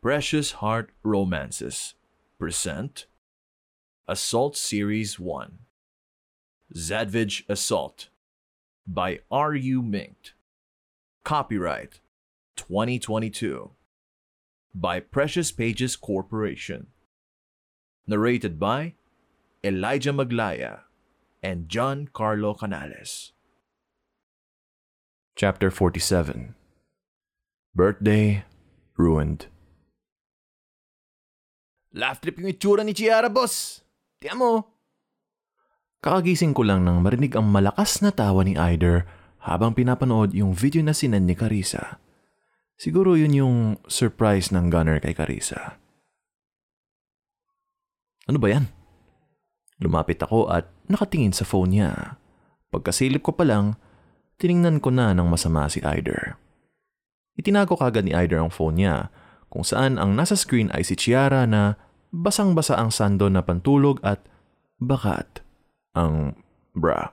Precious Heart Romances present Assault Series 1 Zadvige Assault by R.U. Minkt. Copyright 2022 by Precious Pages Corporation. Narrated by Elijah Maglaya and John Carlo Canales. Chapter 47 Birthday Ruined Laugh trip yung itsura ni Chiara, boss. Tiyan. Kakagising ko lang nang marinig ang malakas na tawa ni Eider habang pinapanood yung video na sinan ni Carissa. Siguro yun yung surprise ng gunner kay Carissa. Ano ba yan? Lumapit ako at nakatingin sa phone niya. Pagkasilip ko pa lang, tiningnan ko na ng masama si Eider. Itinago kagad ni Eider ang phone niya kung saan ang nasa screen ay si Chiara na basang-basa ang sando na pantulog at bakat ang bra.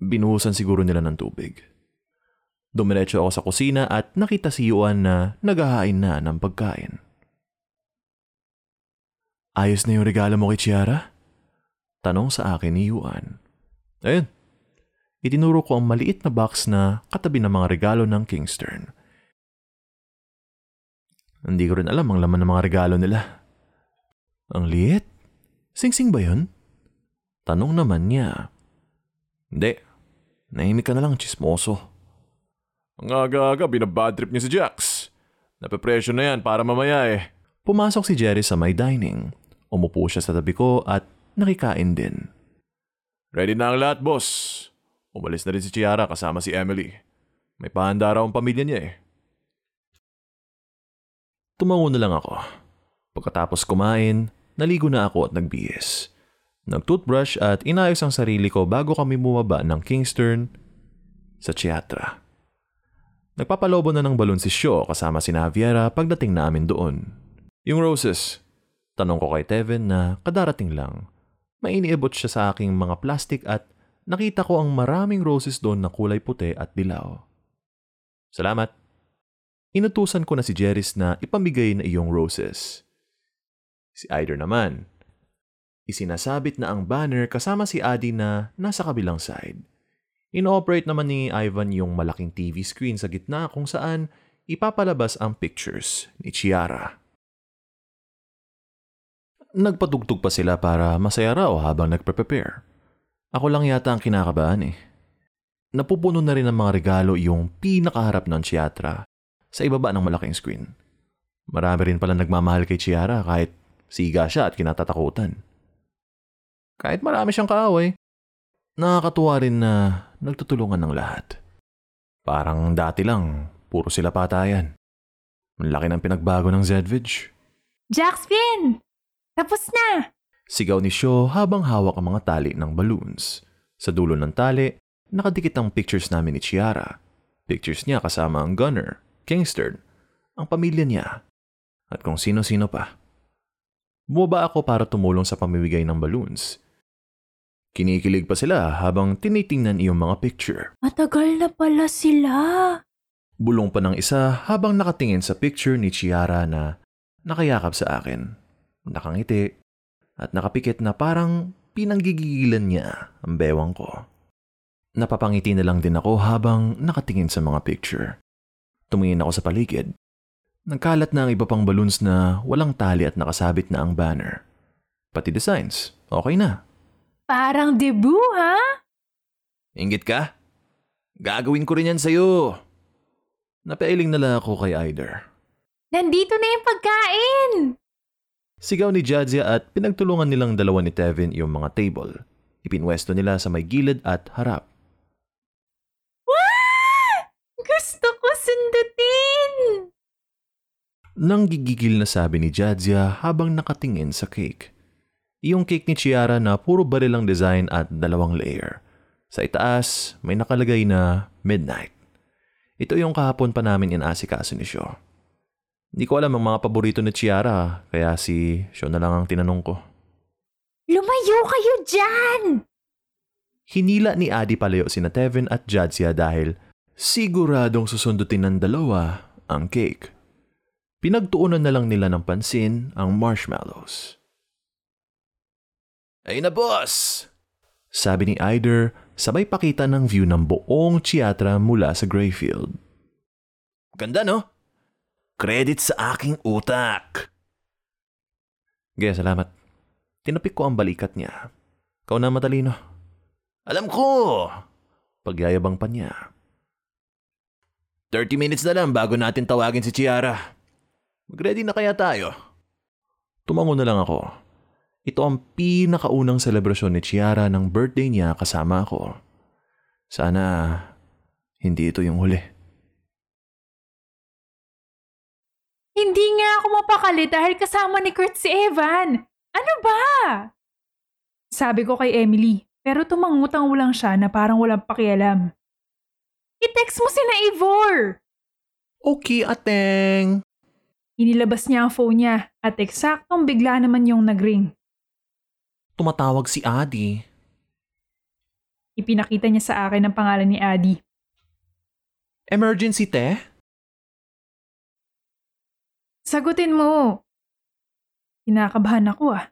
Binuhusan siguro nila ng tubig. Dumiretso ako sa kusina at nakita si Yuan na naghahain na ng pagkain. Ayos na yung regalo mo kay Chiara? Tanong sa akin ni Yuan. Ayun. Itinuro ko ang maliit na box na katabi ng mga regalo ng Kingston. Hindi ko rin alam ang laman ng mga regalo nila. Ang liit? Singsing ba yun? Tanong naman niya. Hindi. Nahimik ka na lang, chismoso. Ang aga-aga, binabad trip niya si Jax. Napepresyo na yan para mamaya eh. Pumasok si Jerry sa my dining. Umupo siya sa tabi ko at nakikain din. Ready na ang lahat, boss. Umalis na rin si Chiara kasama si Emily. May pahanda raw ang pamilya niya eh. Tumango na lang ako. Pagkatapos kumain, naligo na ako at nagbihis. Nag-toothbrush at inayos ang sarili ko bago kami bumaba ng Kingston sa Chiatra. Nagpapalobo na ng balon si Sho kasama si Naviera pagdating namin doon. Yung roses, Tanong ko kay Teven na kadarating lang. May iniibot siya sa aking mga plastic at nakita ko ang maraming roses doon na kulay puti at dilaw. Salamat. Inutusan ko na si Jeris na ipamigay na iyong roses. Si Eider naman. Isinasabit na ang banner kasama si Adi na nasa kabilang side. Inoperate naman ni Ivan yung malaking TV screen sa gitna kung saan ipapalabas ang pictures ni Chiara. Nagpatugtog pa sila para masaya raw habang nagpre-prepare. Ako lang yata ang kinakabahan eh. Napupuno na rin ng mga regalo yung pinakaharap ng Chiatra sa ibaba ng malaking screen. Marami rin pala nagmamahal kay Chiara kahit siga siya at kinatatakutan. Kahit marami siyang kaaway, nakakatuwa rin na nagtutulungan ng lahat. Parang dati lang, puro sila patayan. Ang laki ng pinagbago ng Zedvige. Jackspin! Tapos na! Sigaw ni Sho habang hawak ang mga tali ng balloons. Sa dulo ng tali, nakadikit ang pictures namin ni Chiara. Pictures niya kasama ang gunner, Kingston, ang pamilya niya, at kung sino-sino pa. Bumaba ako para tumulong sa pamimigay ng balloons. Kinikilig pa sila habang tinitingnan iyong mga picture. Matagal na pala sila. Bulong pa ng isa habang nakatingin sa picture ni Chiara na nakayakap sa akin. Nakangiti at nakapikit na parang pinanggigigilan niya ang bewang ko. Napapangiti na lang din ako habang nakatingin sa mga picture. Tumingin ako sa paligid. Nagkalat na ang iba pang balloons na walang tali at nakasabit na ang banner. Pati designs, okay na. Parang debut, ha? Ingit ka? Gagawin ko rin yan sa'yo. Napailing na lang ako kay Eider. Nandito na yung pagkain! Sigaw ni Jadzia at pinagtulungan nilang dalawa ni Tevin yung mga table. Ipinwesto nila sa may gilid at harap. Sundutin! Nang gigigil na sabi ni Jadzia habang nakatingin sa cake. Yung cake ni Chiara na puro barilang design at dalawang layer. Sa itaas, may nakalagay na Midnight. Ito yung kahapon pa namin inasikaso ni Sho. Hindi ko alam ang mga paborito ni Chiara, kaya si Sho na lang ang tinanong ko. Lumayo kayo dyan! Hinila ni Adi palayo sina Tevin at Jadzia dahil siguradong susundutin ng dalawa ang cake. Pinagtuunan na lang nila ng pansin ang marshmallows. Ay na boss! Sabi ni Ider, sabay pakita ng view ng buong Chiatra mula sa Greyfield. Ganda no? Credit sa aking utak. Gaya, salamat. Tinapik ko ang balikat niya. Kau na matalino. Alam ko! Pagyayabang pa niya. 30 minutes na lang bago natin tawagin si Chiara. Mag-ready na kaya tayo? Tumango na lang ako. Ito ang pinakaunang selebrasyon ni Chiara ng birthday niya kasama ako. Sana hindi ito yung huli. Hindi nga ako mapakali dahil kasama ni Kurt si Evan. Ano ba? Sabi ko kay Emily, pero tumangutang lang siya na parang walang pakialam. I-text mo si na Ivor! Okay, ateng. Inilabas niya ang phone niya at eksaktong bigla naman yung nagring. Tumatawag si Adi. Ipinakita niya sa akin ang pangalan ni Adi. Emergency, te? Sagutin mo! Kinakabahan ako ah.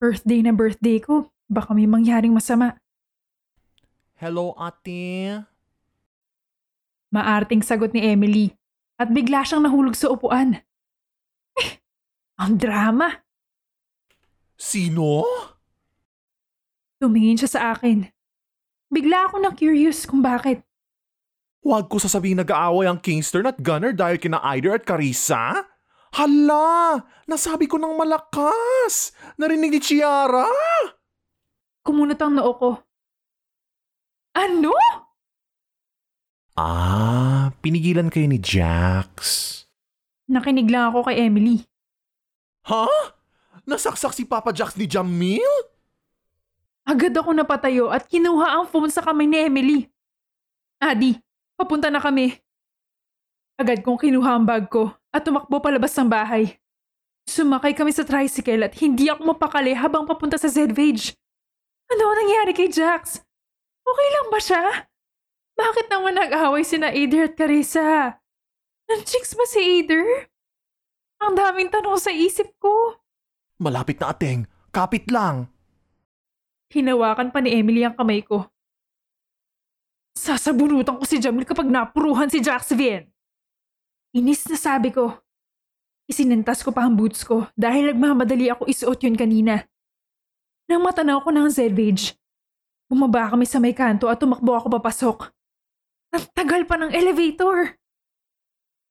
Birthday na birthday ko, baka may mangyaring masama. Hello, ate. Maarting sagot ni Emily at bigla siyang nahulog sa upuan. Eh, ang drama! Sino? Tumingin siya sa akin. Bigla ako na curious kung bakit. Huwag ko sasabihin nag-aaway ang Kingstern at Gunner dahil kina Ider at Carissa? Hala! Nasabi ko ng malakas! Narinig ni Chiara! Kumunot ang noo ko. Ano? Ah, pinigilan kayo ni Jax. Nakinig lang ako kay Emily. Ha? Nasaksak si Papa Jax ni Jamil? Agad ako napatayo at kinuha ang phone sa kamay ni Emily. Adi, papunta na kami. Agad kong kinuha ang bag ko at tumakbo palabas ng bahay. Sumakay kami sa tricycle at hindi ako mapakali habang papunta sa Zedvage. Ano ang nangyari kay Jax? Okay lang ba siya? Bakit naman nag-away sina Ader at Carissa? Nang-chicks ba si Ader? Ang daming tanong sa isip ko. Malapit na ateng. Kapit lang. Hinawakan pa ni Emily ang kamay ko. Sasabunutan ko si Jamil kapag napuruhan si Jacksville. Inis na sabi ko. Isinintas ko pa ang boots ko dahil nagmamadali ako isuot yun kanina. Nang matanaw ko ng Zedvage, bumaba kami sa may kanto at tumakbo ako papasok. Ang tagal pa ng elevator.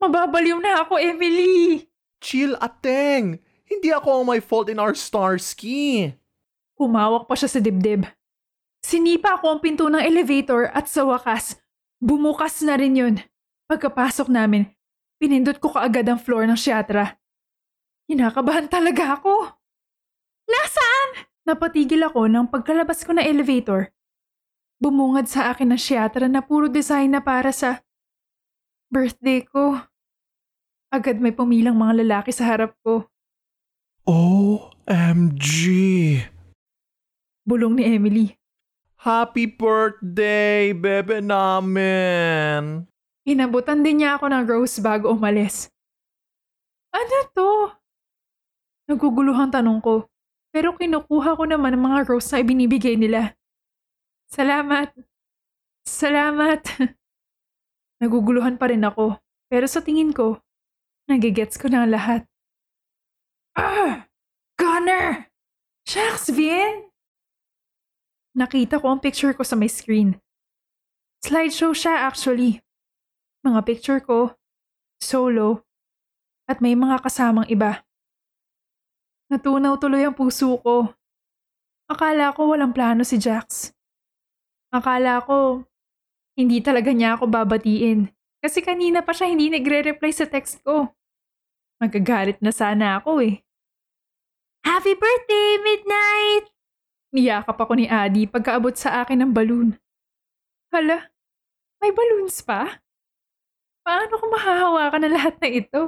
Mababaliw na ako, Emily. Chill, ateng. Hindi ako ang may fault in our star ski. Humawak pa siya sa dibdib. Sinipa ko ang pinto ng elevator at sa wakas, bumukas na rin yun. Pagkapasok namin, pinindot ko kaagad ang floor ng siyatra. Kinakabahan talaga ako. Nasaan? Napatigil ako nang pagkalabas ko ng elevator. Bumungad sa akin ang siyatra na puro design na para sa birthday ko. Agad may pumilang mga lalaki sa harap ko. OMG! Bulong ni Emily. Happy birthday, bebe namin! Inabutan din niya ako ng rose bago umalis. Ano to? Naguguluhang tanong ko, pero kinukuha ko naman ang mga rose na ibinibigay nila. Salamat. Salamat. Naguguluhan pa rin ako, pero sa tingin ko, nagigets ko na ang lahat. Ah! Connor! Shucks, Vin! Nakita ko ang picture ko sa my screen. Slideshow siya actually. Mga picture ko, solo, at may mga kasamang iba. Natunaw tuloy ang puso ko. Akala ko walang plano si Jax. Akala ko hindi talaga niya ako babatiin kasi kanina pa siya hindi nagre-reply sa text ko. Magagalit na sana ako eh. Happy birthday, Midnight! Niyakap ako ni Adi pagkaabot sa akin ng balloon. Hala, may balloons pa? Paano ko mahahawakan na lahat na ito?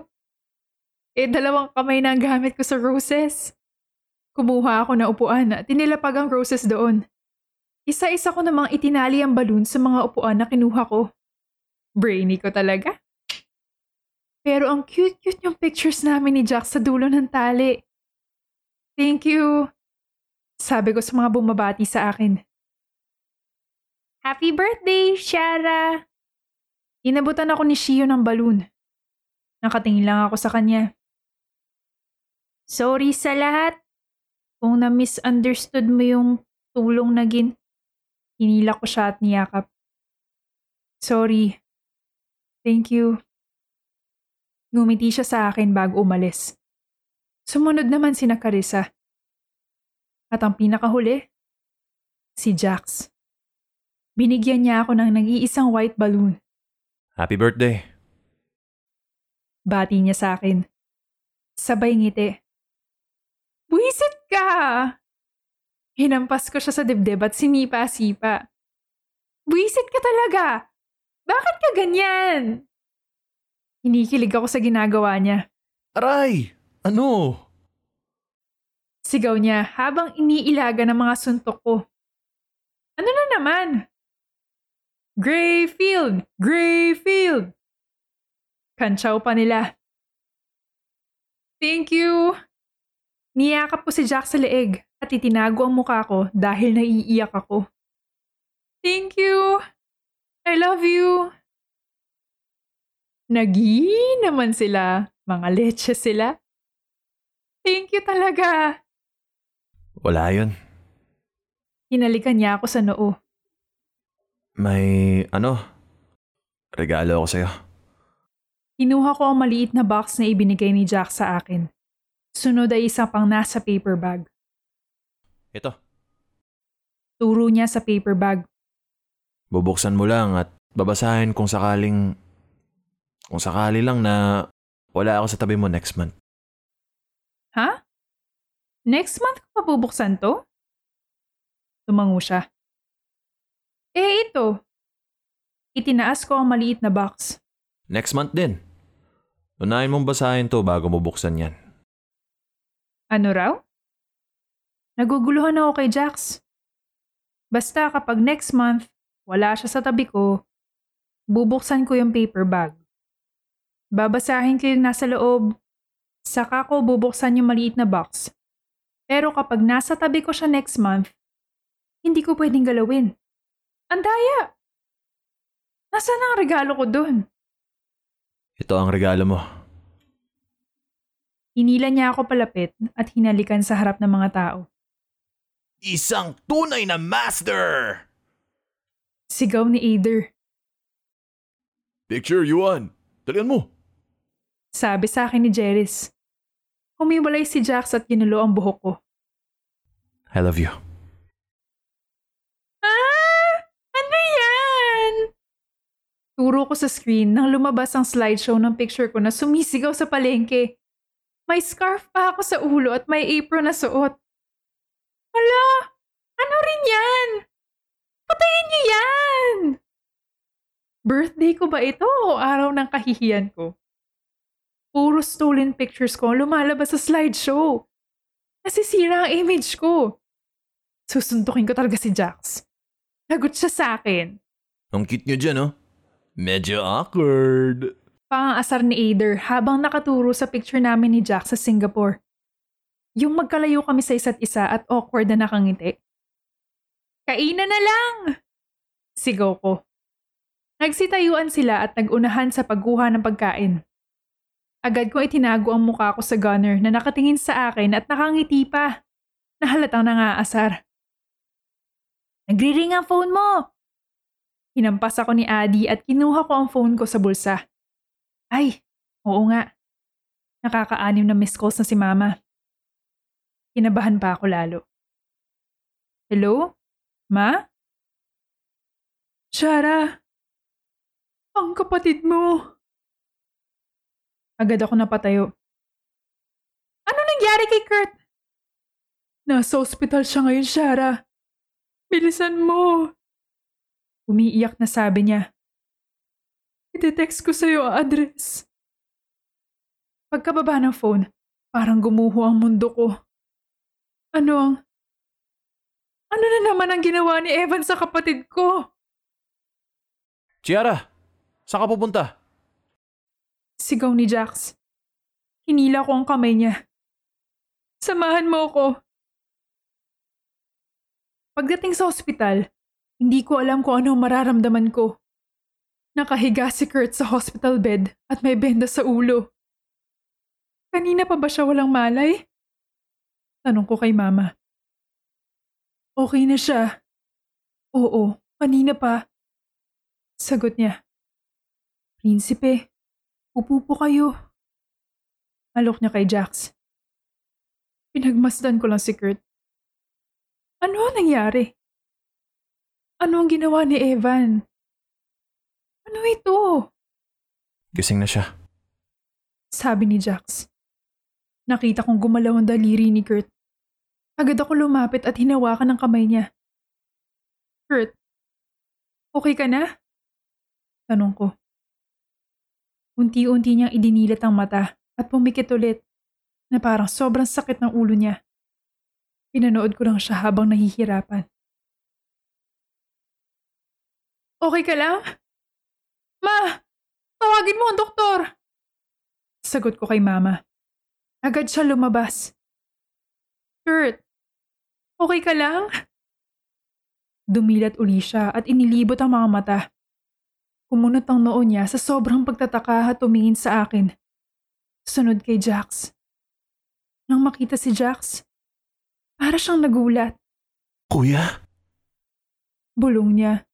Eh, dalawang kamay na ang gamit ko sa roses. Kumuha ako na upuan at tinilapag ang roses doon. Isa-isa ko namang itinali ang balloon sa mga upuan na kinuha ko. Brainy ko talaga. Pero ang cute-cute yung pictures namin ni Jack sa dulo ng tali. Thank you. Sabi ko sa mga bumabati sa akin. Happy birthday, Shara! Inabutan ako ni Shio ng balloon. Nakatingin lang ako sa kanya. Sorry sa lahat. Kung na-misunderstood mo yung tulong na gin... Hinila ko siya at niyakap. Sorry. Thank you. Ngumiti siya sa akin bago umalis. Sumunod naman si Carissa. At ang pinakahuli, si Jax. Binigyan niya ako ng nag-iisang white balloon. Happy birthday. Bati niya sa akin. Sabay ngiti. Buisit ka! Hinampas ko siya sa dibdib at sinipa-sipa. Buisit ka talaga! Bakit ka ganyan? Hinikilig ako sa ginagawa niya. Aray! Ano? Sigaw niya habang iniilaga ng mga suntok ko. Ano na naman? Grayfield! Grayfield! Kantsaw pa nila. Thank you! Niyakap ko si Jack sa leeg at itinago ang mukha ko dahil naiiyak ako. Thank you! I love you! Nagi naman sila. Mga leche sila. Thank you talaga. Wala yun. Hinalikan niya ako sa noo. May, ano, regalo ako sa'yo. Kinuha ko ang maliit na box na ibinigay ni Jack sa akin. Sunod ay isa pang nasa paper bag. Ito. Turo niya sa paper bag. Bubuksan mo lang at babasahin kung sakaling, kung sakali lang na wala ako sa tabi mo next month. Ha? Next month ko pa bubuksan to? Tumango siya. Eh ito. Itinaas ko ang maliit na box. Next month din. Unahin mong basahin to bago mo buksan yan. Ano raw? Naguguluhan ako kay Jax. Basta kapag next month, wala siya sa tabi ko, bubuksan ko yung paper bag. Babasahin ko yung nasa loob, saka ko bubuksan yung maliit na box. Pero kapag nasa tabi ko siya next month, hindi ko pwedeng galawin. Ang! Nasaan ang regalo ko dun? Ito ang regalo mo. Hinila niya ako palapit at hinalikan sa harap ng mga tao. Isang tunay na master! Sigaw ni Ader. Picture, Yuan. Dalian mo. Sabi sa akin ni Jeris. Humiwalay si Jax at ginulo ang buhok ko. I love you. Ah! Ano yan? Turo ko sa screen nang lumabas ang slideshow ng picture ko na sumisigaw sa palengke. May scarf pa ako sa ulo at may apron na suot. Hala! Ano rin yan? Patayin niyo yan! Birthday ko ba ito o araw ng kahihiyan ko? Puro stolen pictures ko lumalabas sa slideshow. Nasisira ang image ko. Susuntukin ko talaga si Jax. Lagot siya sa akin. Ang cute nyo dyan, oh. Medyo awkward. Pangasar ni Ader habang nakaturo sa picture namin ni Jack sa Singapore. Yung magkalayo kami sa isa't isa at awkward na nakangiti. Kainan na lang! Sigaw ko. Nagsitayuan sila at nagunahan sa pagkuha ng pagkain. Agad ko itinago ang mukha ko sa gunner na nakatingin sa akin at nakangiti pa. Na halatang nangaasar. Nagriring ang phone mo! Hinampas ako ni Adi at kinuha ko ang phone ko sa bulsa. Ay, oo nga. Nakakaanim na missed calls na si Mama. Kinabahan pa ako lalo. Hello? Ma? Shara? Ang kapatid mo. Agad ako napatayo. Ano nangyari kay Kurt? Nasa ospital siya ngayon, Shara. Bilisan mo. Umiiyak na sabi niya. Ite-text ko sa'yo ang address. Pagkababa ng phone, parang gumuho ang mundo ko. Ano ang... Ano na naman ang ginawa ni Evan sa kapatid ko? Chiara, saan ka pupunta? Sigaw ni Jax. Hinila ko ang kamay niya. Samahan mo ako. Pagdating sa ospital, hindi ko alam kung ano ang mararamdaman ko. Nakahiga si Kurt sa hospital bed at may benda sa ulo. Kanina pa ba siya walang malay? Tanong ko kay mama. Okay na siya. Oo, kanina pa. Sagot niya. Prinsipe, upo po kayo. Alok niya kay Jax. Pinagmasdan ko lang si Kurt. Ano ang nangyari? Ano ang ginawa ni Evan? Ano ito? Gising na siya. Sabi ni Jax. Nakita kong gumalaw ang daliri ni Kurt. Agad ako lumapit at hinawakan ng kamay niya. Kurt, okay ka na? Tanong ko. Unti-unti niyang idinilat ang mata at pumikit ulit na parang sobrang sakit ng ulo niya. Pinanood ko lang siya habang nahihirapan. Okay ka lang? Ma, tawagin mo ang doktor! Sagot ko kay mama. Agad siya lumabas. Kurt, okay ka lang? Dumilat uli siya at inilibot ang mga mata. Kumunot ang noo niya sa sobrang pagtataka at tumingin sa akin. Sunod kay Jax. Nang makita si Jax, para siyang nagulat. Kuya? Bulong niya.